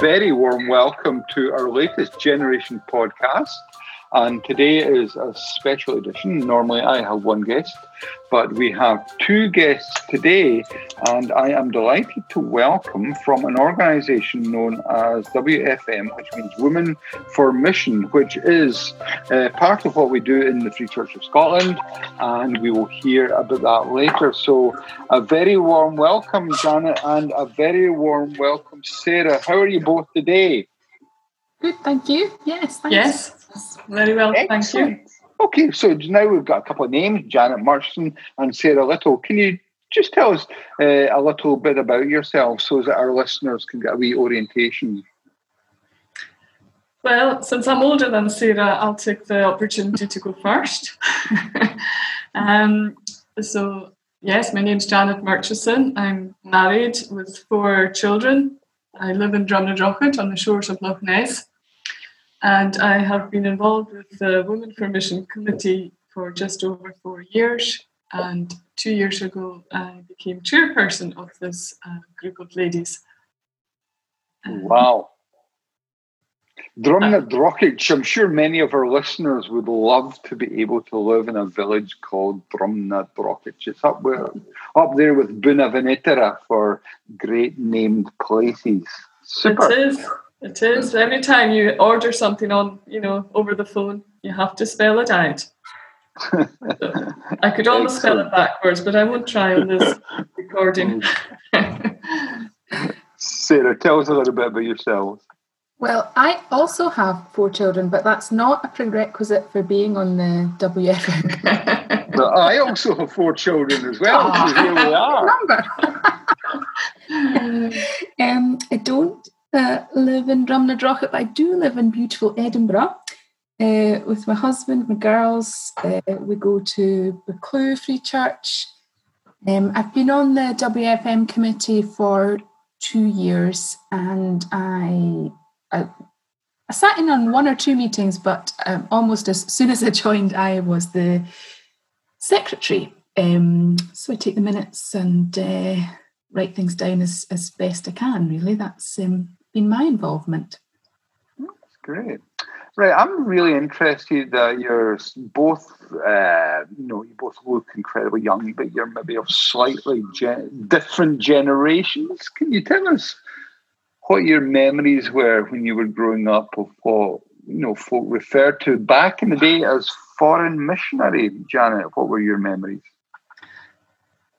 very warm welcome to our latest Generation podcast. And today is a special edition. Normally I have one guest, but we have two guests today. And I am delighted to welcome from an organization known as WFM, which means Women for Mission, which is uh, part of what we do in the Free Church of Scotland. And we will hear about that later. So, a very warm welcome, Janet, and a very warm welcome, Sarah. How are you both today? Good, thank you. Yes, thanks. Yes, very well, Excellent. thank you. Okay, so now we've got a couple of names, Janet Murchison and Sarah Little. Can you just tell us uh, a little bit about yourself so that our listeners can get a wee orientation? Well, since I'm older than Sarah, I'll take the opportunity to go first. um, so, yes, my name's Janet Murchison. I'm married with four children. I live in Drumnadrochit on the shores of Loch Ness. And I have been involved with the Women for Mission Committee for just over four years. And two years ago, I became chairperson of this uh, group of ladies. wow. Drumnadrochit, I'm sure many of our listeners would love to be able to live in a village called Drumnadrochit. It's up, where, up there with Buna for great named places. Super. It is. It is. Every time you order something on, you know, over the phone, you have to spell it out. so I could almost spell it backwards, but I won't try on this recording. Sarah, tell us a little bit about yourselves. Well, I also have four children, but that's not a prerequisite for being on the WFM. well, I also have four children as well. Oh, here we are. Number. um, I don't uh, live in Drumnadrochit, but I do live in beautiful Edinburgh uh, with my husband, my girls. Uh, we go to Buccleuch Free Church. Um, I've been on the WFM committee for two years and I, I, I sat in on one or two meetings, but um, almost as soon as I joined, I was the secretary. Um, so I take the minutes and uh, write things down as, as best I can, really. That's um, been my involvement. That's great. Right, I'm really interested that you're both, uh, you know, you both look incredibly young, but you're maybe of slightly gen- different generations. Can you tell us what your memories were when you were growing up of what, you know, folk referred to back in the day as foreign missionary? Janet, what were your memories?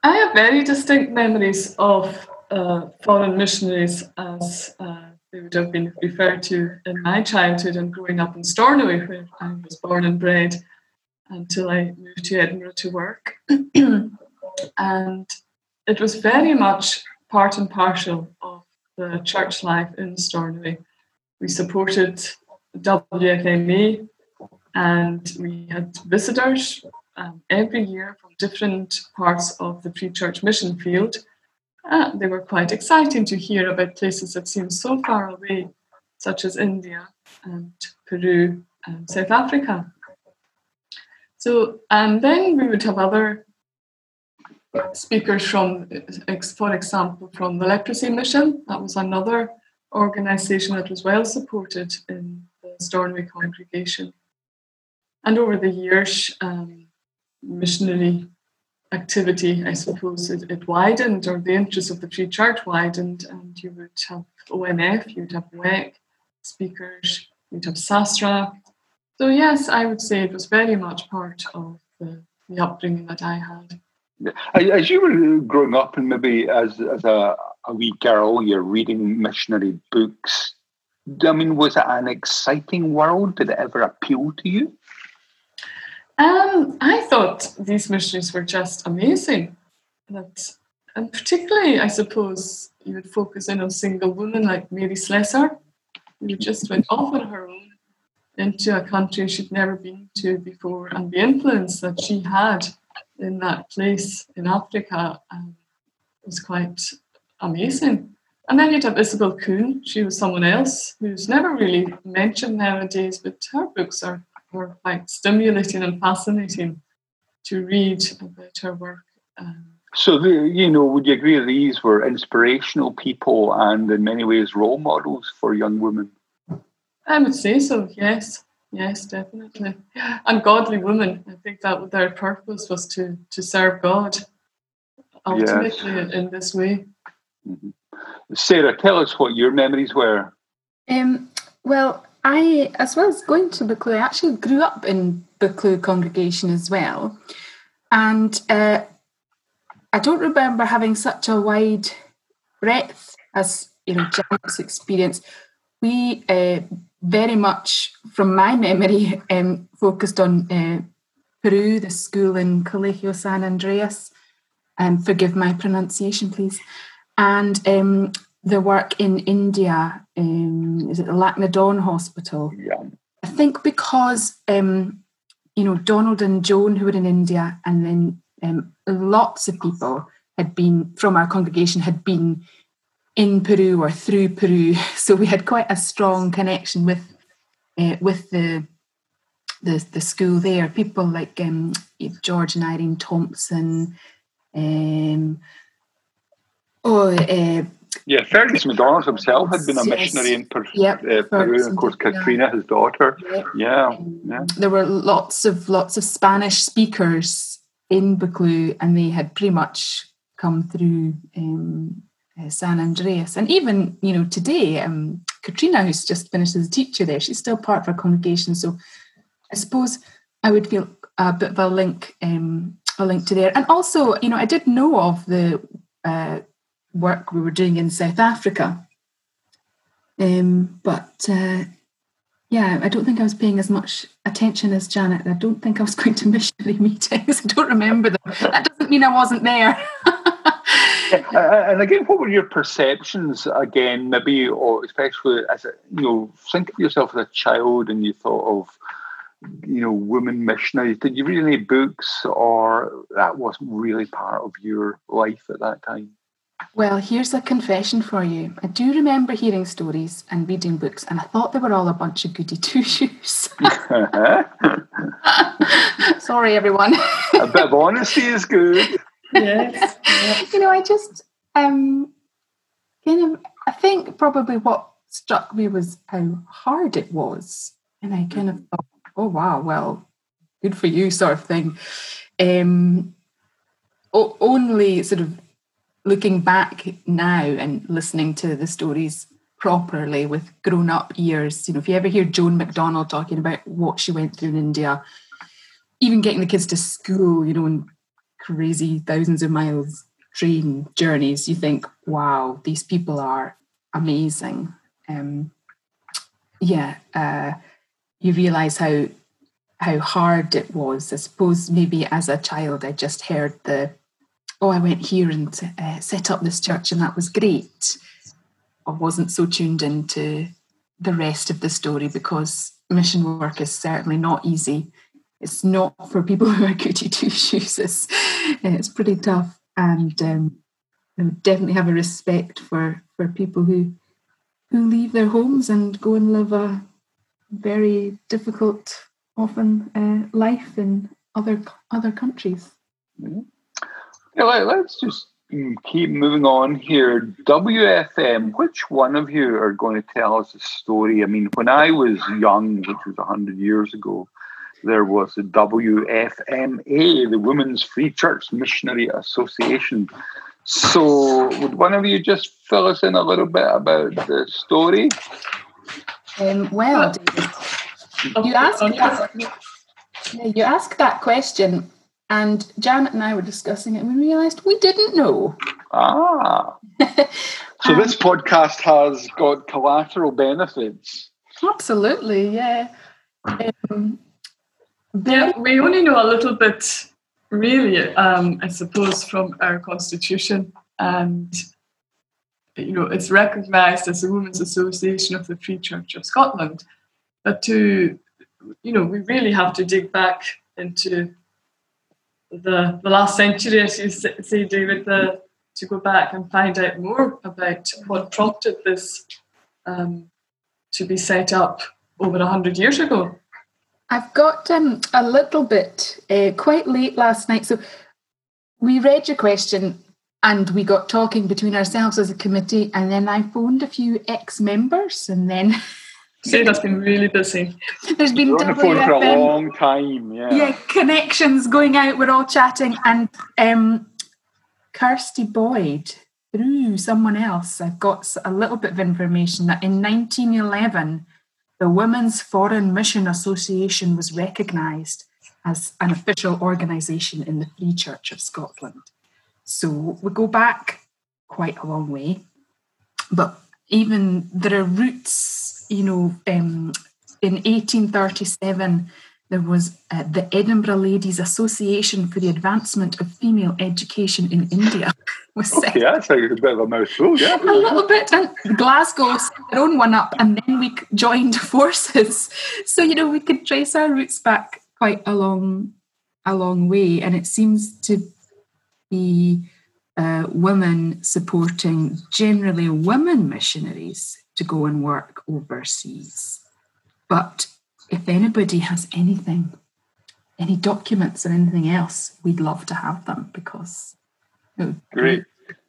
I have very distinct memories of uh, foreign missionaries as uh, they would have been referred to in my childhood and growing up in Stornoway, where I was born and bred, until I moved to Edinburgh to work. and it was very much part and parcel of the church life in Stornoway. We supported WFMA and we had visitors um, every year from different parts of the Free Church mission field uh, they were quite exciting to hear about places that seemed so far away, such as India and Peru and South Africa. So, and then we would have other speakers from, for example, from the Leprosy Mission. That was another organisation that was well supported in the Stornoway congregation. And over the years, um, missionary activity, I suppose, it, it, widened, or the interest of the Free Church widened, and you would have OMF, you'd have WEC speakers, you'd have SASRA. So, yes, I would say it was very much part of the, the upbringing that I had. As you were growing up, and maybe as, as a, a wee girl, you're reading missionary books. I mean, was it an exciting world? Did it ever appeal to you? Um, I thought these missionaries were just amazing. That, and particularly, I suppose, you would focus in on single women like Mary Slessor, who just went off on her own into a country she'd never been to before, and the influence that she had in that place in Africa um, was quite amazing. And then you'd have Isobel Kuhn. She was someone else who's never really mentioned nowadays, but her books are were quite stimulating and fascinating to read about her work um, So, the, you know, would you agree these were inspirational people and in many ways role models for young women? I would say so, yes. Yes, definitely. And godly women. I think that their purpose was to, to serve God ultimately yes. in this way. Mm-hmm. Sarah, tell us what your memories were. Um, well, I, as well as going to Buccleuch, I actually grew up in Buccleuch congregation as well. And uh, I don't remember having such a wide breadth as, you know, Janet's experience. We uh, very much, from my memory, um, focused on uh, Peru, the school in Colegio San Andreas. And um, forgive my pronunciation, please. And um, the work in India, um, is it the Lakhnadon Hospital? Yeah. I think because, um, you know, Donald and Joan, who were in India, and then um, lots of people had been from our congregation had been in Peru or through Peru, so we had quite a strong connection with uh, with the, the the school there. People like um, George and Irene Thompson. Um, oh, uh, yeah, Fergus McDonald himself had been a missionary in per- yep, uh, Peru, of course, Katrina, his daughter. Yep. Yeah, yeah. There were lots of lots of Spanish speakers in Buccleuch, and they had pretty much come through um, uh, San Andreas. And even, you know, today, um, Katrina, who's just finished as a teacher there, she's still part of our congregation. So I suppose I would feel a bit of a link, um, a link to there. And also, you know, I did know of the uh, work we were doing in South Africa. Um, but uh, yeah, I don't think I was paying as much attention as Janet. I don't think I was going to missionary meetings. I don't remember them. That doesn't mean I wasn't there. And again, what were your perceptions again, maybe, or especially as a, you know, think of yourself as a child and you thought of, you know, women missionaries. Did you read any books or that wasn't really part of your life at that time? Well, here's a confession for you. I do remember hearing stories and reading books, and I thought they were all a bunch of goody two shoes. Sorry, everyone. a bit of honesty is good yes. You know, I just um kind of I think probably what struck me was how hard it was. And I kind of thought, oh wow, well, good for you, sort of thing. Um o- only sort of looking back now and listening to the stories properly with grown up ears. You know, if you ever hear Joan McDonald talking about what she went through in India, even getting the kids to school, you know, and crazy thousands of miles train journeys, you think, wow, these people are amazing. Um, yeah, uh, you realize how how hard it was. I suppose maybe as a child, I just heard the, oh, I went here and uh, set up this church, and that was great. I wasn't so tuned into the rest of the story because mission work is certainly not easy it's not for people who are goody two shoes. It's, it's pretty tough, and um, I definitely have a respect for for people who who leave their homes and go and live a very difficult, often uh, life in other other countries. Mm-hmm. Yeah, let's just keep moving on here. WFM, which one of you are going to tell us a story? I mean, when I was young, which was 100 years ago, there was the WFMA, the Women's Free Church Missionary Association. So, would one of you just fill us in a little bit about the story? Um, well, you asked that, you asked that question, and Janet and I were discussing it, and we realised we didn't know. Ah, so this podcast has got collateral benefits. Absolutely, yeah. Um, yeah, we only know a little bit, really, um, I suppose, from our constitution. And, you know, it's recognised as the Women's Association of the Free Church of Scotland. But to, you know, we really have to dig back into the, the last century, as you say, David, the, to go back and find out more about what prompted this um, to be set up over 100 years ago. I've got um, a little bit uh, quite late last night. So we read your question and we got talking between ourselves as a committee, and then I phoned a few ex members, and then. Sarah's been really busy. There's been on the phone for a long time. Yeah. Yeah, connections going out. We're all chatting, and um, Kirsty Boyd through someone else. I've got a little bit of information that in 1911, the Women's Foreign Mission Association was recognised as an official organisation in the Free Church of Scotland. So we go back quite a long way, but even there are roots, you know, um, in 1837 there was uh, the Edinburgh Ladies Association for the Advancement of Female Education in India. Was okay, that's a bit of a mouthful, yeah. A little bit. And Glasgow set their own one up, and then we joined forces. So you know we could trace our roots back quite a long, a long way, and it seems to be uh, women supporting generally women missionaries to go and work overseas. But if anybody has anything, any documents or anything else, we'd love to have them because you know, great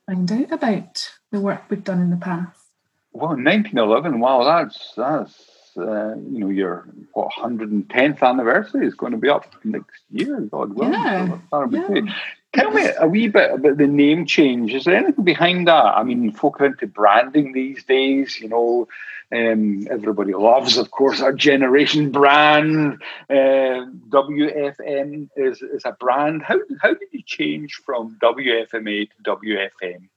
find out about the work we've done in the past. Well, 1911. Wow, that's that's uh, you know your what 110th anniversary is going to be up next year. God willing, yeah, so yeah. Tell me a wee bit about the name change. Is there anything behind that? I mean, folk are into branding these days. You know, um, everybody loves, of course, our generation brand. Uh, WFM is, is a brand. How, how did you change from WFMA to WFM?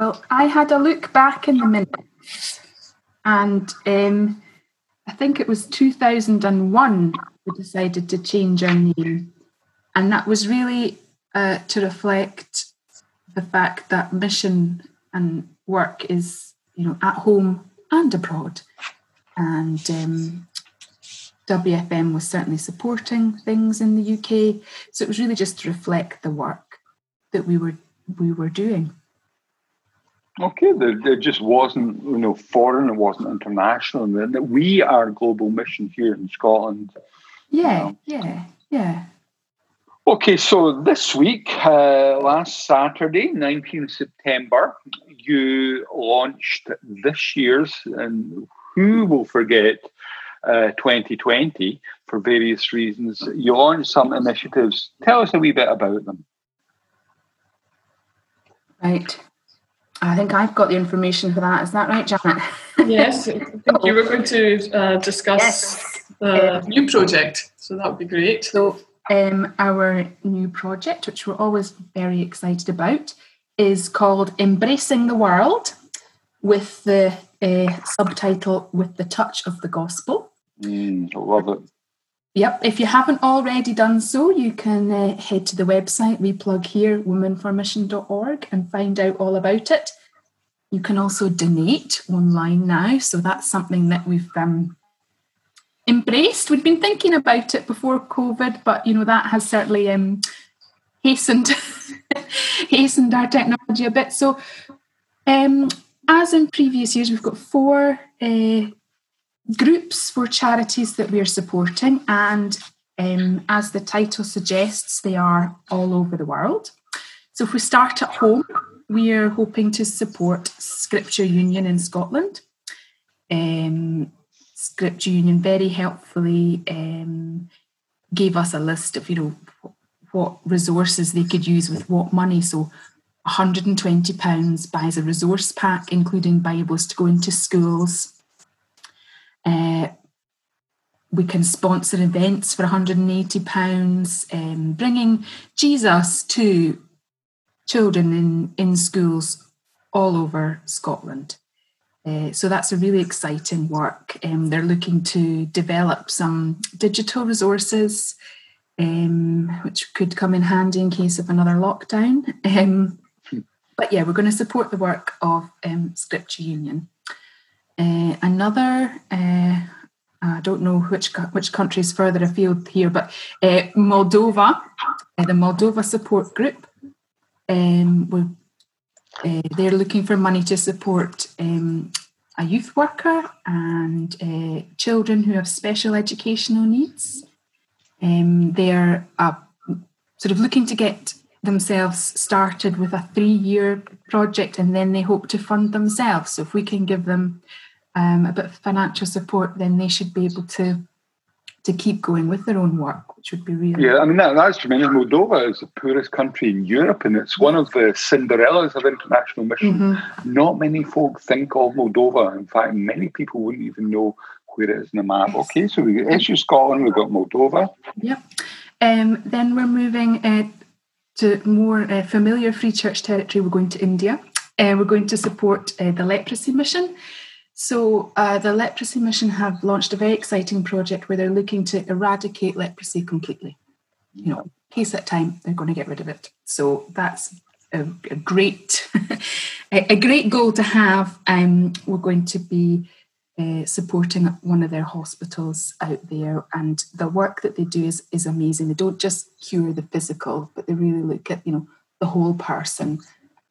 Well, I had a look back in the minutes, and um, I think it was 2001 we decided to change our name. And that was really uh, to reflect the fact that mission and work is, you know, at home and abroad. And um, WFM was certainly supporting things in the UK. So it was really just to reflect the work that we were we were doing. Okay, there, there just wasn't, you know, foreign, it wasn't international, and that we are global mission here in Scotland. Yeah, you know. yeah, yeah. Okay, so this week, uh, last Saturday, 19th September, you launched this year's, and who will forget uh, 2020 for various reasons? You launched some initiatives. Tell us a wee bit about them. Right. I think I've got the information for that. Is that right, Janet? yes, I think you were going to uh, discuss yes. the new project, so that would be great. So um, our new project, which we're always very excited about, is called Embracing the World with the uh, subtitle With the Touch of the Gospel. Mm, I love it. Yep, if you haven't already done so, you can uh, head to the website we plug here, womenformission.org, and find out all about it. You can also donate online now, so that's something that we've um, embraced. We'd been thinking about it before COVID, but you know that has certainly um, hastened hastened our technology a bit. So, um, as in previous years, we've got four uh, groups for charities that we are supporting, and um, as the title suggests, they are all over the world. So, if we start at home, we are hoping to support Scripture Union in Scotland. Um, Scripture Union very helpfully um, gave us a list of, you know, what resources they could use with what money. So £120 buys a resource pack, including Bibles to go into schools. Uh, we can sponsor events for £180, um, bringing Jesus to children in, in schools all over Scotland. Uh, so that's a really exciting work. Um, they're looking to develop some digital resources, um, which could come in handy in case of another lockdown. Um, but yeah, we're going to support the work of um, Scripture Union. Uh, another, uh, I don't know which which country is further afield here, but uh, Moldova, uh, the Moldova Support Group, um, uh, they're looking for money to support um, a youth worker and uh, children who have special educational needs. Um, they're a sort of looking to get themselves started with a three year project and then they hope to fund themselves. So if we can give them um, a bit of financial support, then they should be able to to keep going with their own work, which would be really yeah. I mean that, that's tremendous. Moldova is the poorest country in Europe, and it's one of the Cinderellas of international mission. Mm-hmm. Not many folk think of Moldova. In fact, many people wouldn't even know where it is in the map. Okay, so we got SU Scotland, we've got Moldova. Yep. Um, then we're moving uh, to more uh, familiar Free Church territory. We're going to India. Uh, we're going to support uh, the leprosy mission. So, uh, the Leprosy Mission have launched a very exciting project where they're looking to eradicate leprosy completely. You know, case at time, they're going to get rid of it. So that's a, a great, a, great goal to have. Um, we're going to be uh, supporting one of their hospitals out there, and the work that they do is is amazing. They don't just cure the physical, but they really look at you know the whole person.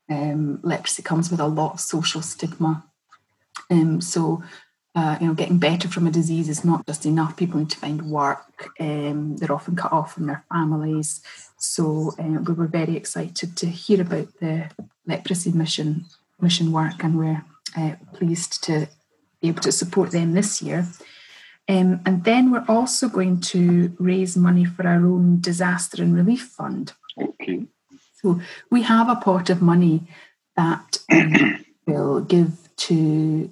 Um, leprosy comes with a lot of social stigma um, so, uh, you know, getting better from a disease is not just enough. People need to find work. Um, they're often cut off from their families. So uh, we were very excited to hear about the leprosy mission mission work, and we're uh, pleased to be able to support them this year. Um, and then we're also going to raise money for our own disaster and relief fund. Okay. So we have a pot of money that um, will give to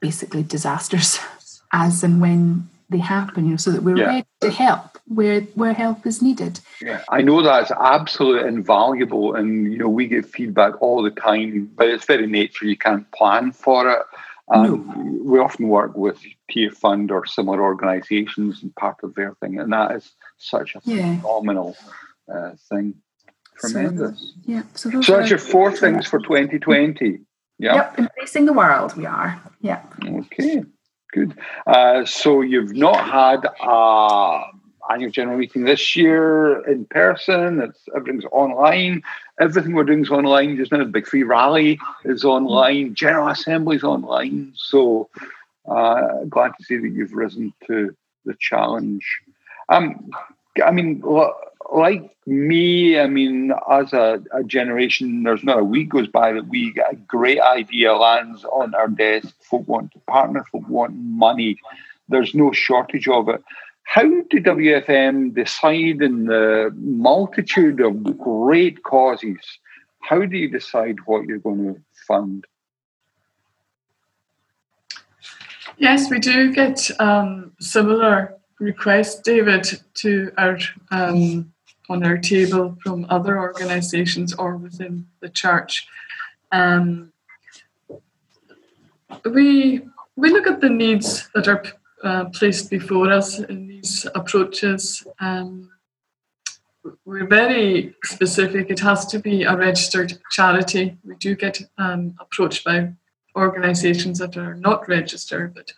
basically disasters as and when they happen, you know, so that we're yeah. ready to help where where help is needed. Yeah, I know that's absolutely invaluable, and you know we get feedback all the time. By its very nature, you can't plan for it. Um, no. We often work with Tearfund or similar organisations, and part of their thing, and that is such a yeah. phenomenal uh, thing. Tremendous. So, yeah. So, so that's your four things for 2020. Yeah. Yep, embracing the world, we are. Yeah. Okay, good. Uh, so you've not had a annual general meeting this year in person. It's everything's online. Everything we're doing is online. Just now, the Big Free Rally is online. General Assembly is online. So uh, glad to see that you've risen to the challenge. Um, I mean, like me, I mean, as a, a, generation, there's not a week goes by that we get a great idea lands on our desk. Folk want to partner, folk want money. There's no shortage of it. How do WFM decide in the multitude of great causes? How do you decide what you're going to fund? Yes, we do get um, similar requests, David, to our um, on our table from other organisations or within the church. Um, we we look at the needs that are uh, placed before us in these approaches. Um, we're very specific. It has to be a registered charity. We do get um, approached by organisations that are not registered, but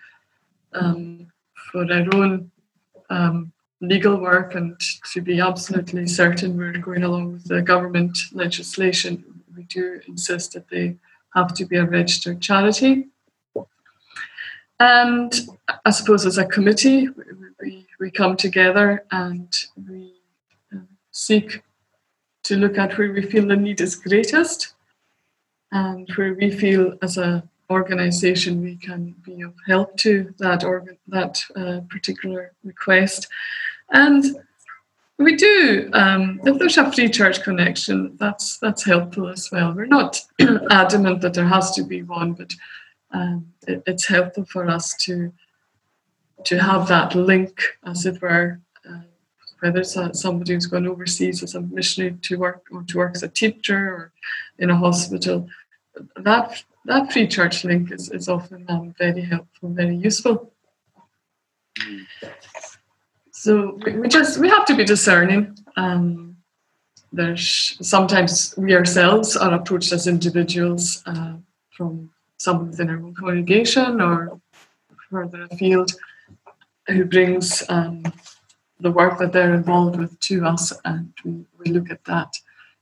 um, for our own um, legal work and to be absolutely certain we're going along with the government legislation, we do insist that they have to be a registered charity. And I suppose as a committee, we, we come together and we uh, seek to look at where we feel the need is greatest and where we feel as a organization we can be of help to that organ that uh, particular request and we do. Um, if there's a free church connection, that's that's helpful as well. We're not adamant that there has to be one, but um, it, it's helpful for us to to have that link, as it were. Uh, whether it's a, somebody who's going overseas as a missionary to work or to work as a teacher or in a hospital, that that free church link is, is often um, very helpful, very useful. So we just we have to be discerning. Um, there's sometimes we ourselves are approached as individuals uh, from someone within our own congregation or further afield who brings um, the work that they're involved with to us, and we, we look at that.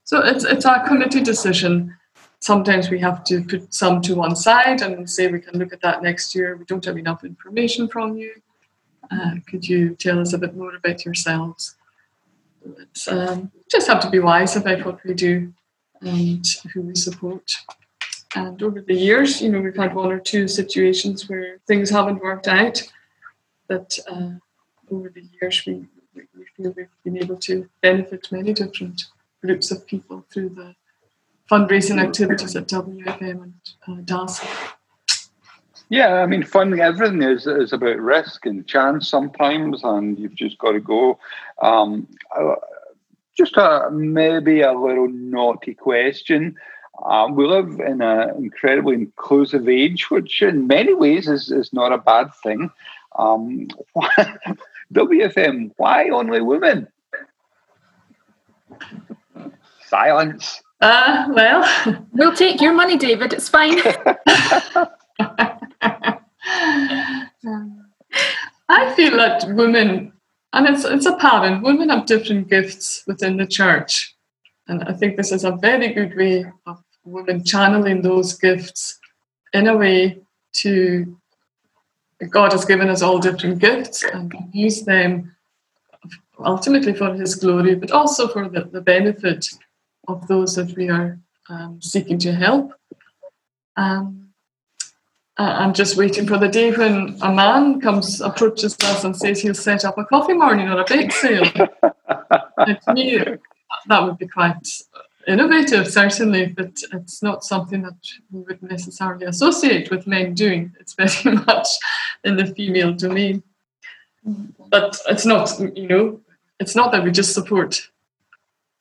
So it's it's our committee decision. Sometimes we have to put some to one side and say we can look at that next year. We don't have enough information from you uh, could you tell us a bit more about yourselves? Um, just have to be wise about what we do and who we support. And over the years, you know, we've had one or two situations where things haven't worked out, but uh, over the years, we, we feel we've been able to benefit many different groups of people through the fundraising activities at WFM and uh, DASA. Yeah, I mean, funding everything is is about risk and chance sometimes, and you've just got to go. Um, uh, just a maybe a little naughty question. Um, we live in an incredibly inclusive age, which in many ways is, is not a bad thing. Um, WFM, why only women? Silence. Uh, well, we'll take your money, David. It's fine. I feel that women, and it's, it's apparent, women have different gifts within the church. And I think this is a very good way of women channeling those gifts in a way to God has given us all different gifts and use them ultimately for His glory, but also for the, the benefit of those that we are um, seeking to help. Um, Uh, I'm just waiting for the day when a man comes, approaches us and says he'll set up a coffee morning or a bake sale. to me, that would be quite innovative, certainly, but it's not something that we would necessarily associate with men doing. It's very much in the female domain. But it's not, you know, it's not that we just support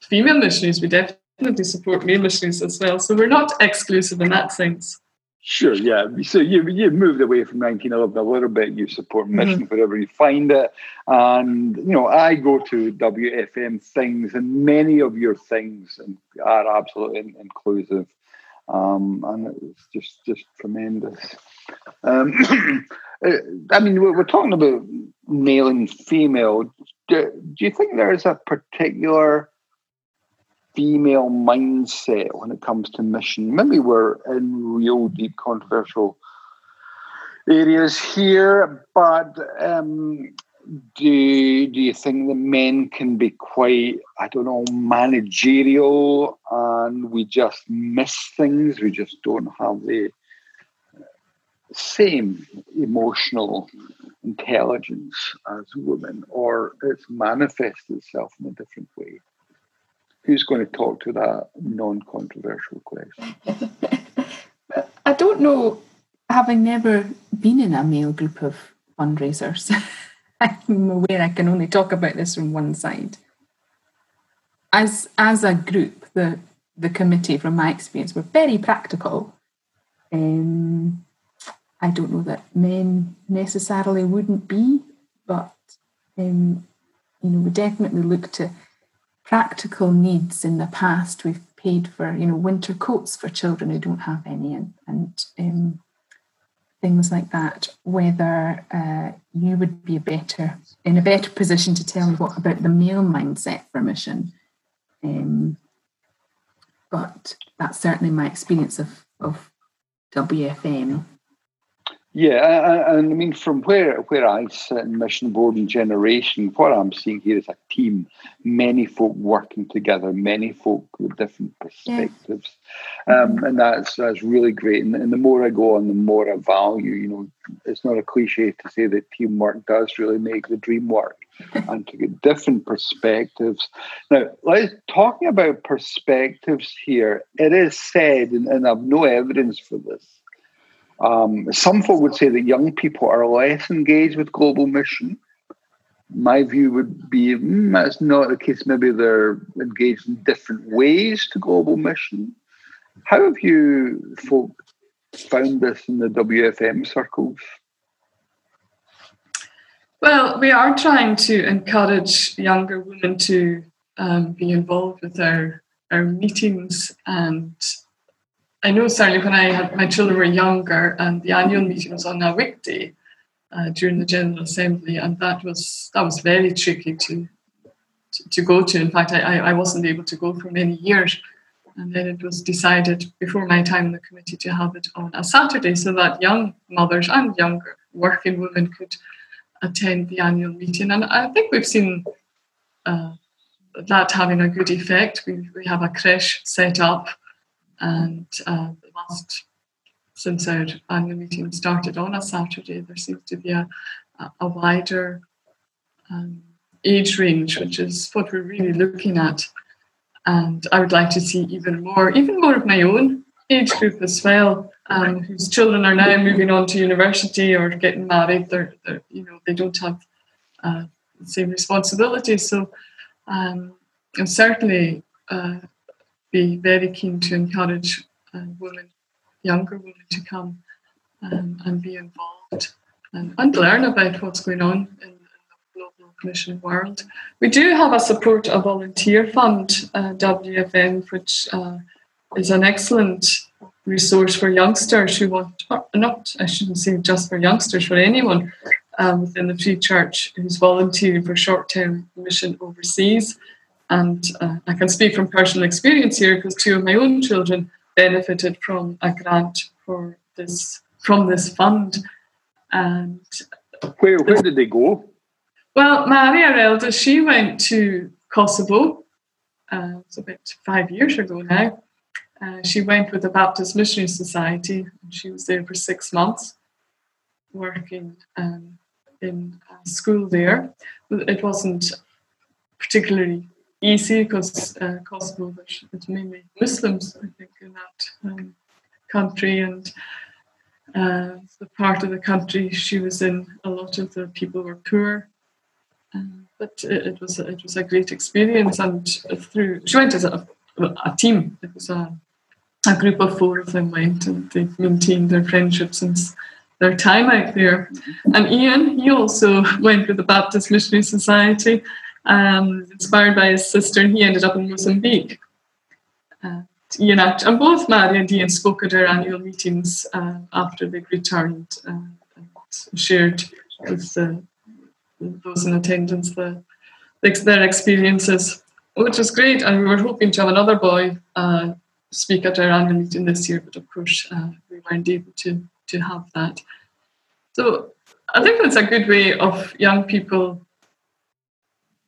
female missionaries, we definitely support male missionaries as well. So we're not exclusive in that sense. Sure, yeah. So you you moved away from 1911 a little bit. You support mm-hmm. mission mm-hmm. wherever you find it, and you know I go to WFM things, and many of your things are absolutely inclusive, um, and it's just just tremendous. Um, uh, I mean, we're, we're, talking about male and female. Do, do you think there is a particular female mindset when it comes to mission. Maybe we're in real deep controversial areas here, but um, do do you think the men can be quite I don't know managerial and we just miss things? We just don't have the same emotional intelligence as women, or it's manifested itself in a different way who's going to talk to that non-controversial question? I don't know, having never been in a male group of fundraisers, I'm aware I can only talk about this from one side. As as a group, the the committee, from my experience, were very practical. Um, I don't know that men necessarily wouldn't be, but um, you know, we definitely look to practical needs in the past. We've paid for, you know, winter coats for children who don't have any, and, and um, things like that. Whether uh, you would be better in a better position to tell me what about the male mindset for mission. Um, but that's certainly my experience of of WFM. Yeah, and I mean, from where where I sit in Mission Board and Generation, what I'm seeing here is a team, many folk working together, many folk with different perspectives, yeah. um, and that's that's really great. And, and, the more I go on, the more I value. You know, it's not a cliche to say that teamwork does really make the dream work, and to get different perspectives. Now, let's talking about perspectives here. It is said, and, and I've no evidence for this um, some folk would say that young people are less engaged with global mission. My view would be mm, that's not the case. Maybe they're engaged in different ways to global mission. How have you folk found this in the WFM circles? Well, we are trying to encourage younger women to um, be involved with our, our meetings and I know certainly when I had my children were younger and the annual meeting was on a weekday uh, during the General Assembly, and that was that was very tricky to to, to go to. In fact, I, I wasn't able to go for many years. And then it was decided before my time in the committee to have it on a Saturday so that young mothers and younger working women could attend the annual meeting. And I think we've seen uh, that having a good effect. We, we have a creche set up, and uh, last since our annual meeting started on a Saturday, there seems to be a, a, wider um, age range, which is what we're really looking at. And I would like to see even more, even more of my own age group as well, um, whose children are now moving on to university or getting married. They're, they're you know, they don't have uh, the same responsibilities. So um, I'm certainly uh, be very keen to encourage uh, women, younger women, to come um, and be involved and, and, learn about what's going on in, the global mission world. We do have a support a volunteer fund, uh, WFM, which uh, is an excellent resource for youngsters who want, not, I shouldn't say just for youngsters, for anyone um, within the Free Church who's volunteering for short term mission overseas. And uh, I can speak from personal experience here because two of my own children benefited from a grant for this from this fund. And where where did they go? Well, Maria Elda, she went to Kosovo. Uh, it's about five years ago now. Uh, she went with the Baptist Missionary Society. And she was there for six months, working um, in school there. It wasn't particularly easy because uh, Kosovo it's mainly Muslims, I think, in that um, country, and uh, the part of the country she was in, a lot of the people were poor. Um, but it, it, was it was a great experience, and through she went as a, a team. It was a a group of four of them went, and they've maintained their friendship since their time out there. And Ian, he also went with the Baptist Missionary Society um, inspired by his sister, he ended up in Mozambique. Uh, Ian and both Mary and Ian spoke at our annual meetings uh, after they returned uh, and shared with those in attendance the, their experiences, which was great. And we were hoping to have another boy uh, speak at our annual meeting this year, but of course uh, we weren't able to, to have that. So I think that's a good way of young people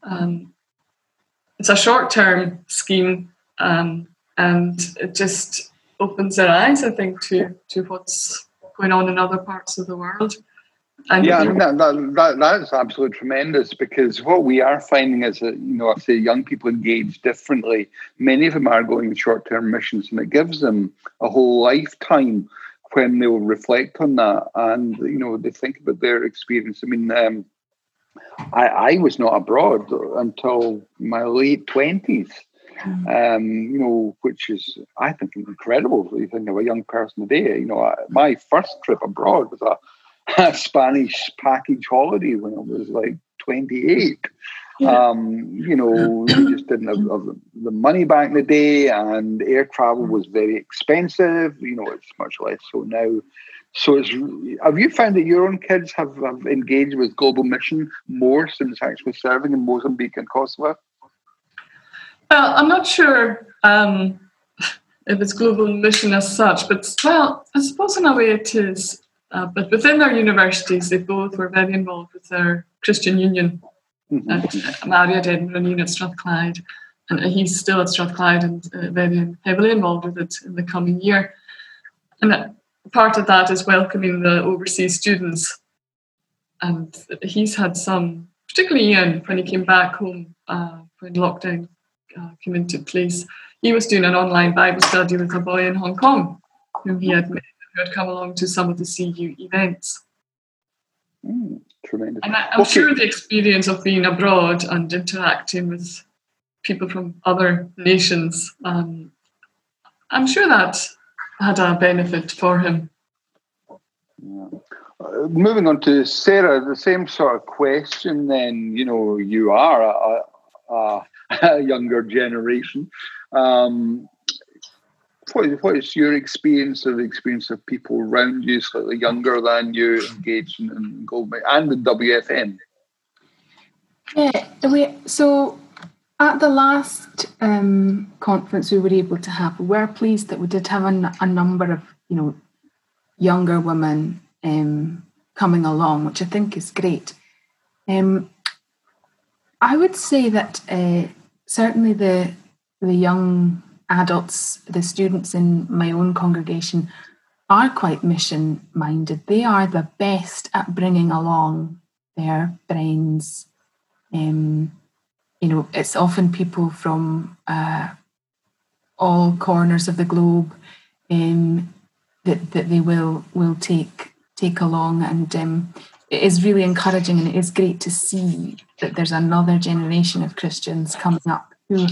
um, it's a short term scheme um, and it just opens their eyes, I think, to, to what's going on in other parts of the world. And yeah, that, that, that, that's absolutely tremendous because what we are finding is that, you know, I say young people engage differently. Many of them are going short term missions and it gives them a whole lifetime when they'll reflect on that and, you know, they think about their experience. I mean, um, I, I was not abroad until my late twenties. Mm. Um, you know, which is I think incredible. If you think of a young person today, you know, my first trip abroad was a, a Spanish package holiday when I was like twenty eight. Yeah. Um, you know, we just didn't have, have, the money back in the day, and air travel was very expensive. You know, it's much less so now. So, it's, have you found that your own kids have, have engaged with global mission more since actually serving in Mozambique and Kosovo? Well, I'm not sure um, if it's global mission as such, but well, I suppose in a way it is. Uh, but within their universities, they both were very involved with their Christian Union. Mm-hmm. Uh, Maria did, Ronine at Strathclyde, and he's still at Strathclyde and uh, very heavily involved with it in the coming year. And part of that is welcoming the overseas students. And he's had some, particularly Ian, when he came back home uh, when lockdown uh, came into place, he was doing an online Bible study with a boy in Hong Kong whom he had met, who had come along to some of the CU events. Mm, tremendous. And I, am okay. sure the experience of being abroad and interacting with people from other nations, um, I'm sure that had a benefit for him. Yeah. Uh, moving on to Sarah, the same sort of question. Then you know you are a, a, a younger generation. Um, what is, what is your experience of the experience of people around you, slightly younger than you, engaged in, in Goldman and the WFM? Yeah, we so at the last um, conference we were able to have, we were pleased that we did have a, number of, you know, younger women um, coming along, which I think is great. Um, I would say that uh, certainly the the young adults, the students in my own congregation are quite mission minded. They are the best at bringing along their friends. Um, you know, it's often people from uh, all corners of the globe um, that that they will will take take along, and um, it is really encouraging, and it is great to see that there's another generation of Christians coming up who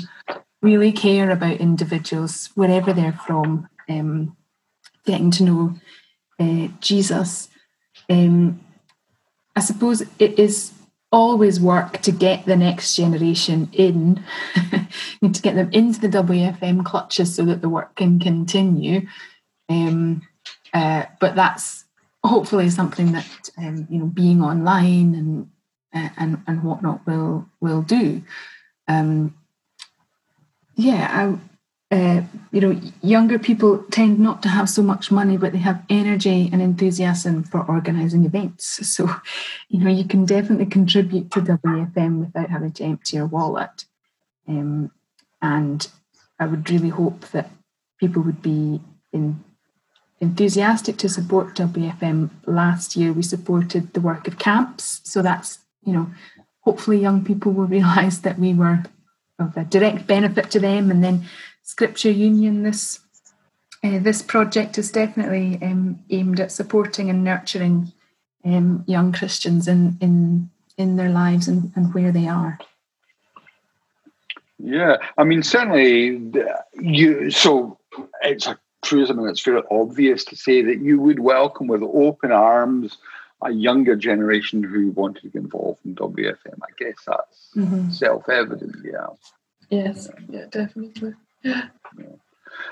really care about individuals wherever they're from. Um, getting to know uh, Jesus. Um, I suppose it is always work to get the next generation in, need to get them into the WFM clutches so that the work can continue. Um, uh, but that's hopefully something that um, you know being online and uh, and and whatnot will will do. Um, yeah, uh, you know, younger people tend not to have so much money, but they have energy and enthusiasm for organising events. So, you know, you can definitely contribute to WFM without having to empty your wallet. Um, and I would really hope that people would be in, enthusiastic to support WFM. Last year, we supported the work of camps. So that's, you know, hopefully young people will realise that we were of a direct benefit to them and then Scripture Union, this uh, this project is definitely um, aimed at supporting and nurturing um, young Christians in in in their lives and, and where they are. Yeah, I mean, certainly you. So it's a truism, and it's very obvious to say that you would welcome with open arms a younger generation who wanted to get involved in WFM. I guess that's mm-hmm. self-evident. Yeah. Yes. Yeah. Definitely. Yeah.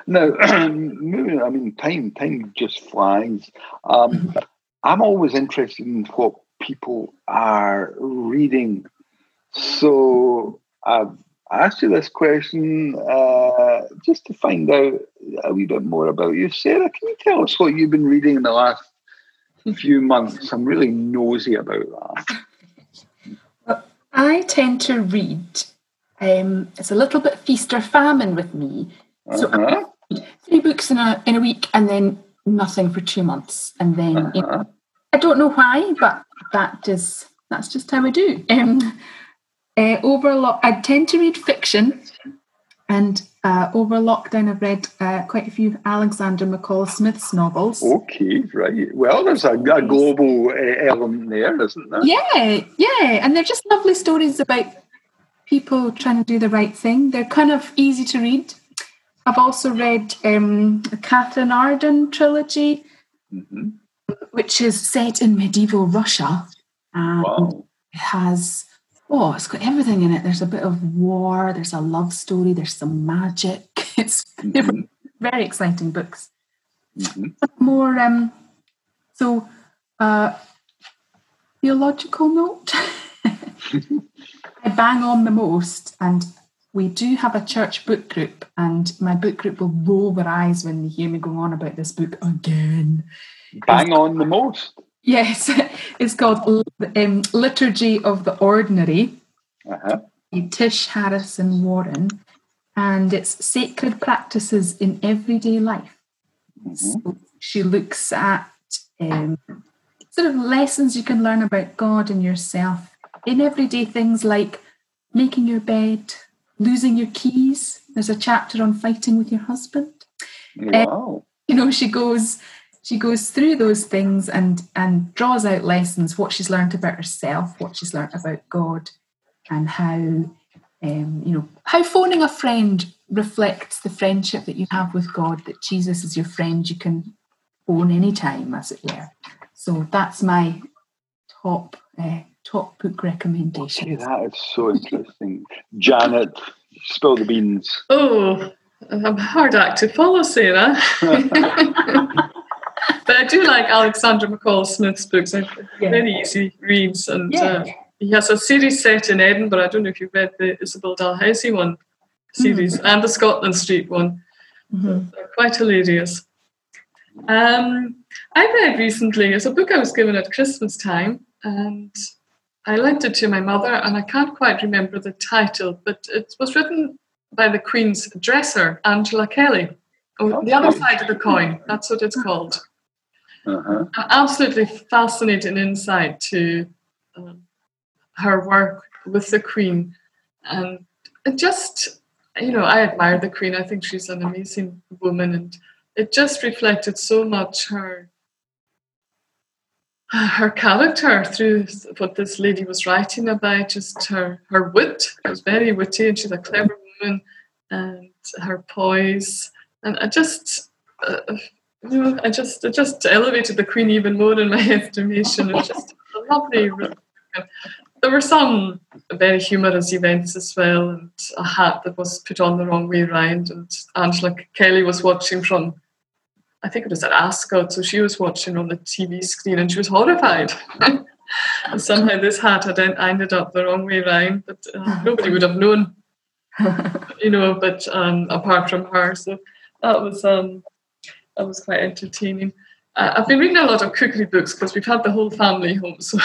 No, I mean, time time just flies. Um. I'm always interested in what people are reading. So I've asked you this question uh, just to find out a wee bit more about you. Sarah, can you tell us what you've been reading in the last few months? I'm really nosy about that. Well, I tend to read um, it's a little bit feast or famine with me. So uh-huh. three books in a in a week, and then nothing for two months, and then uh-huh. you know, I don't know why, but that is that's just how I do. Um, uh, over lo- I tend to read fiction, and uh, over lockdown, I've read uh, quite a few Alexander McCall Smith's novels. Okay, right. Well, there's a, a global uh, element there, isn't there? Yeah, yeah, and they're just lovely stories about people trying to do the right thing. They're kind of easy to read. I've also read um, the Katherine Arden trilogy, mm-hmm. which is set in medieval Russia. And wow. it has, oh, it's got everything in it. There's a bit of war, there's a love story, there's some magic. It's mm-hmm. very exciting books. Mm-hmm. More, um, so, uh, theological note. Bang on the most, and we do have a church book group, and my book group will roll their eyes when they hear me go on about this book again. Bang it's, on the most. Yes, it's called um, Liturgy of the Ordinary. Uh-huh. Tish Harrison Warren, and it's sacred practices in everyday life. Mm-hmm. So she looks at um, sort of lessons you can learn about God and yourself in everyday things like making your bed, losing your keys. There's a chapter on fighting with your husband. Wow. you know, she goes she goes through those things and and draws out lessons, what she's learned about herself, what she's learned about God, and how um, you know how phoning a friend reflects the friendship that you have with God. That Jesus is your friend, you can phone anytime, as it were. So that's my top uh, top book recommendations. Okay, that is so interesting. Janet, spill the beans. Oh, I'm hard act to follow, Sarah. but I do like Alexander McCall Smith's books. They're yeah. very easy reads. And yeah. uh, he has a series set in Edinburgh. I don't know if you've read the Isabel Dalhousie one series mm-hmm. and the Scotland Street one. Mm-hmm. They're quite hilarious. Um, I read recently, it's a book I was given at Christmas time, and I lent it to my mother, and I can't quite remember the title, but it was written by the Queen's dresser, Angela Kelly. Oh, the other side of the coin, that's what it's called. Uh-huh. Absolutely fascinating insight to um, her work with the Queen. And it just, you know, I admire the Queen. I think she's an amazing woman. And it just reflected so much her her character through what this lady was writing about, just her, her wit. She was very witty and she's a clever woman and her poise. And I just, uh, you know, I just, I just elevated the Queen even more in my estimation. It's just a lovely. There were some very humorous events as well, and a hat that was put on the wrong way round. And Angela Kelly was watching from I think it was at Ascot, so she was watching on the TV screen and she was horrified. and somehow this hat had ended up the wrong way round, but uh, nobody would have known, you know. But um, apart from her, so that was um, that was quite entertaining. Uh, I've been reading a lot of cookery books because we've had the whole family home, so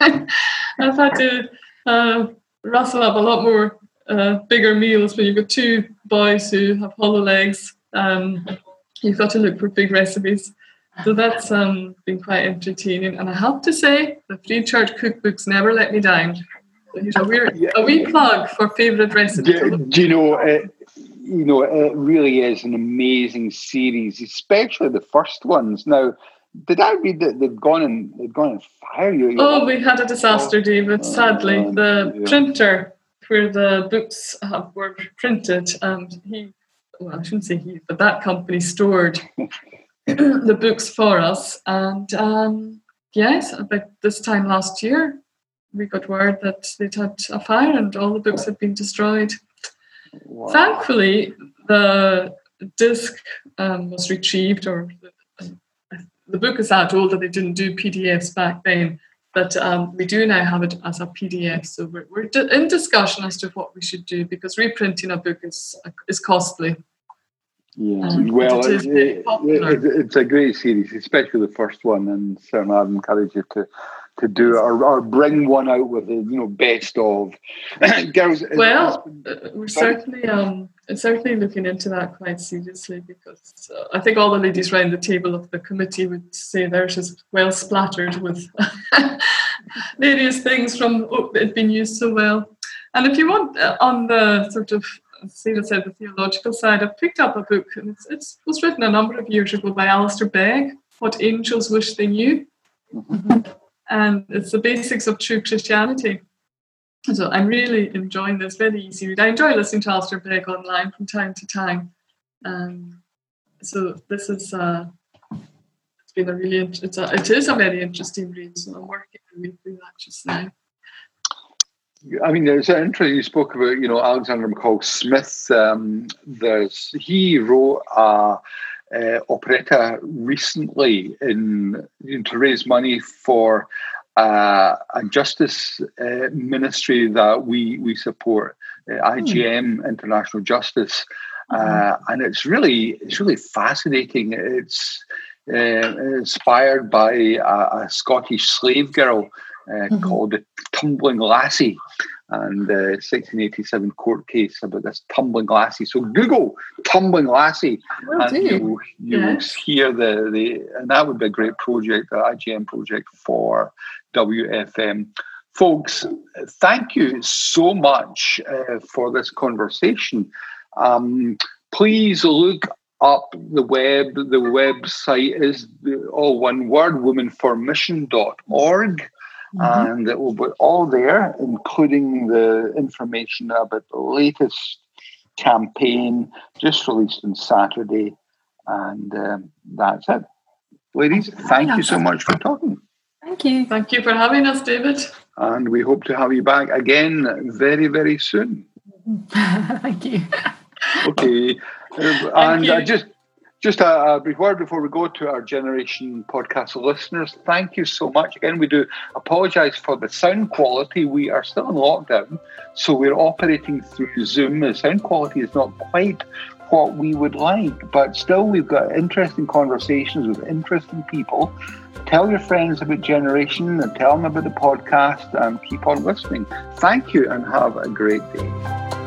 I've had to uh, rustle up a lot more uh, bigger meals when you've got two boys who have hollow legs. Um, you've got to look for big recipes. So that's um, been quite entertaining. And I have to say, the Free Church cookbooks never let me down. So a, wee, a wee plug for favourite recipes. Do, do you know, it, you know, it really is an amazing series, especially the first ones. Now, did I read that they've gone and they've gone and fire you? Oh, we had a disaster, David. Oh, Sadly, the yeah. printer where the books have, were printed, and he well, I shouldn't say he, but that company stored the books for us. And um, yes, about this time last year, we got word that they'd had a fire and all the books had been destroyed. Wow. Thankfully, the disc um, was retrieved, or the, the book is that old that they didn't do PDFs back then. But um, we do now have it as a PDF, so we're, we're in discussion as to what we should do because reprinting a book is is costly. Yeah, um, well, it it, it, it's a great series, especially the first one, and certainly I'd encourage you to to do or, or bring one out with the you know best of girls. Well, uh, we're certainly um certainly looking into that quite seriously because uh, I think all the ladies around the table of the committee would say theirs is well splattered with various things from oh, it being used so well. And if you want uh, on the sort of Stephen said, the theological side, I've picked up a book, and it's, it's, it was written a number of years ago by Alistair Begg, What Angels Wish They Knew. Mm-hmm. And it's the basics of true Christianity. So I'm really enjoying this, very easy read. I enjoy listening to Alistair Begg online from time to time. Um, so this is, uh, it's been a really, it's a, it is a very interesting read, so I'm working through that just now. I mean, there's an interesting. You spoke about, you know, Alexander McCall Smith. Um, there's he wrote a, a operetta recently in, in, to raise money for uh, a justice uh, ministry that we we support, uh, IJM hmm. International Justice, mm-hmm. and it's really it's really fascinating. It's uh, inspired by a, a Scottish slave girl uh, mm-hmm. called the Tumbling Lassie and the 1687 court case about this tumbling lassie. So Google tumbling lassie, and you, you will hear the, the and that would be a great project, the IJM project for WFM. Folks, thank you so much uh, for this conversation. Um, please look up the web. The website is all one word, womenformission.org. Mm-hmm. And it will be all there, including the information about the latest campaign just released on Saturday. And um, that's it. Ladies, thank you so much for talking. Thank you. Thank you for having us, David. And we hope to have you back again very, very soon. thank you. Okay. and I just just uh, uh, a, a, brief word before we go to our Generation podcast listeners. Thank you so much. Again, we do apologise for the sound quality. We are still in lockdown, so we're operating through Zoom. The sound quality is not quite what we would like, but still we've got interesting conversations with interesting people. Tell your friends about Generation and tell them about the podcast and keep on listening. Thank you and have a great day.